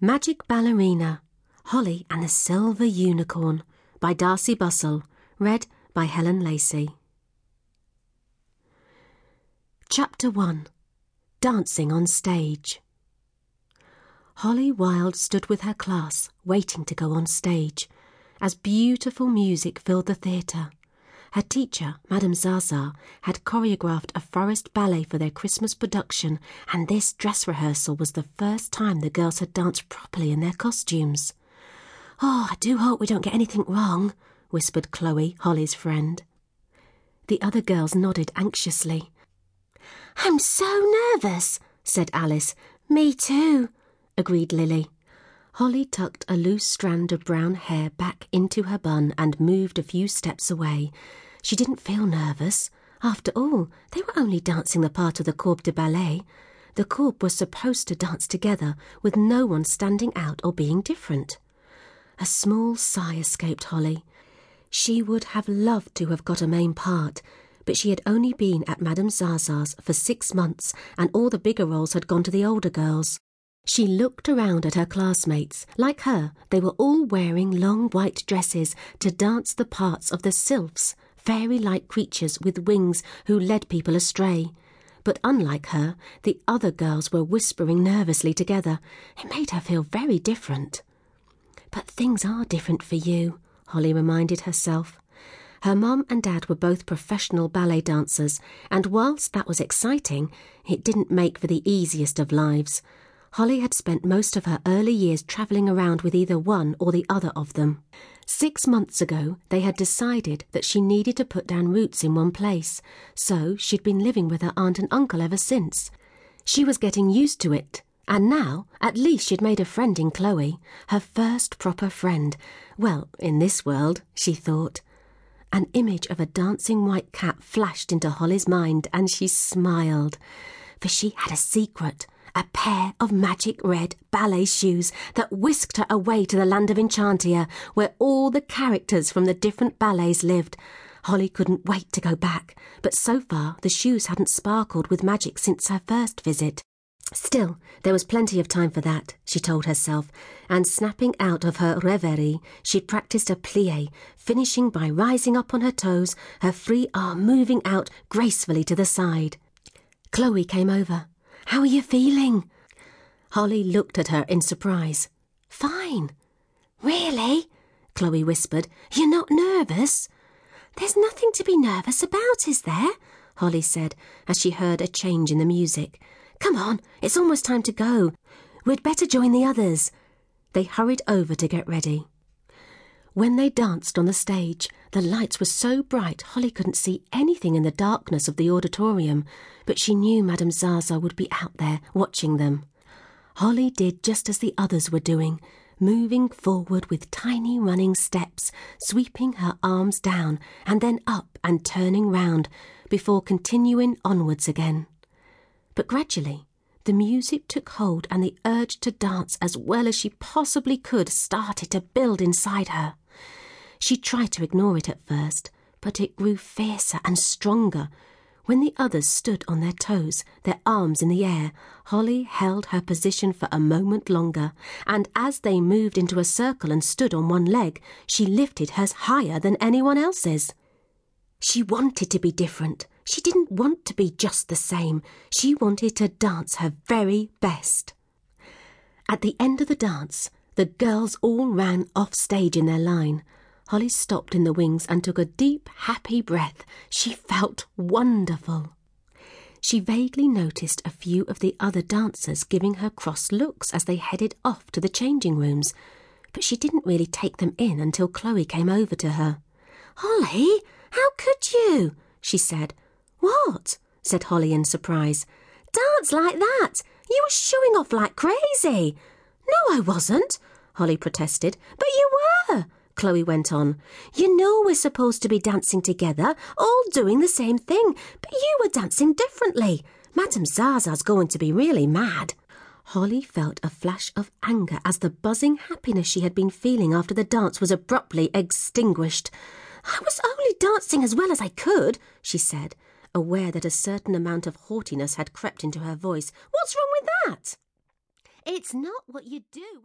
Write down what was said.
Magic Ballerina Holly and the Silver Unicorn by Darcey Bussell, read by Helen Lacey. Chapter 1 Dancing on Stage Holly Wilde stood with her class, waiting to go on stage, as beautiful music filled the theatre. Her teacher, Madame Zaza, had choreographed a forest ballet for their Christmas production, and this dress rehearsal was the first time the girls had danced properly in their costumes. Oh, I do hope we don't get anything wrong, whispered Chloe, Holly's friend. The other girls nodded anxiously. I'm so nervous, said Alice. Me too, agreed Lily. Holly tucked a loose strand of brown hair back into her bun and moved a few steps away. She didn't feel nervous. After all, they were only dancing the part of the corps de ballet. The corps was supposed to dance together, with no one standing out or being different. A small sigh escaped Holly. She would have loved to have got a main part, but she had only been at Madame Zaza's for six months, and all the bigger roles had gone to the older girls. She looked around at her classmates. Like her, they were all wearing long white dresses to dance the parts of the sylphs, fairy-like creatures with wings who led people astray. But unlike her, the other girls were whispering nervously together. It made her feel very different. But things are different for you, Holly reminded herself. Her mum and dad were both professional ballet dancers, and whilst that was exciting, it didn't make for the easiest of lives. Holly had spent most of her early years travelling around with either one or the other of them. Six months ago, they had decided that she needed to put down roots in one place, so she'd been living with her aunt and uncle ever since. She was getting used to it, and now, at least, she'd made a friend in Chloe, her first proper friend. Well, in this world, she thought. An image of a dancing white cat flashed into Holly's mind, and she smiled. For she had a secret a pair of magic red ballet shoes that whisked her away to the land of Enchantia, where all the characters from the different ballets lived. Holly couldn't wait to go back, but so far the shoes hadn't sparkled with magic since her first visit. Still, there was plenty of time for that, she told herself, and snapping out of her reverie, she practiced a plie, finishing by rising up on her toes, her free arm moving out gracefully to the side. Chloe came over. How are you feeling? Holly looked at her in surprise. Fine. Really? Chloe whispered. You're not nervous? There's nothing to be nervous about, is there? Holly said as she heard a change in the music. Come on, it's almost time to go. We'd better join the others. They hurried over to get ready. When they danced on the stage, the lights were so bright Holly couldn't see anything in the darkness of the auditorium, but she knew Madame Zaza would be out there watching them. Holly did just as the others were doing, moving forward with tiny running steps, sweeping her arms down and then up and turning round before continuing onwards again. But gradually, the music took hold and the urge to dance as well as she possibly could started to build inside her. She tried to ignore it at first, but it grew fiercer and stronger. When the others stood on their toes, their arms in the air, Holly held her position for a moment longer, and as they moved into a circle and stood on one leg, she lifted hers higher than anyone else's. She wanted to be different. She didn't want to be just the same. She wanted to dance her very best. At the end of the dance, the girls all ran off stage in their line. Holly stopped in the wings and took a deep, happy breath. She felt wonderful. She vaguely noticed a few of the other dancers giving her cross looks as they headed off to the changing rooms, but she didn't really take them in until Chloe came over to her. Holly, how could you? she said. What? said Holly in surprise. Dance like that! You were showing off like crazy. No, I wasn't, Holly protested. But you were. Chloe went on. You know we're supposed to be dancing together, all doing the same thing, but you were dancing differently. Madame Zaza's going to be really mad. Holly felt a flash of anger as the buzzing happiness she had been feeling after the dance was abruptly extinguished. I was only dancing as well as I could, she said, aware that a certain amount of haughtiness had crept into her voice. What's wrong with that? It's not what you do.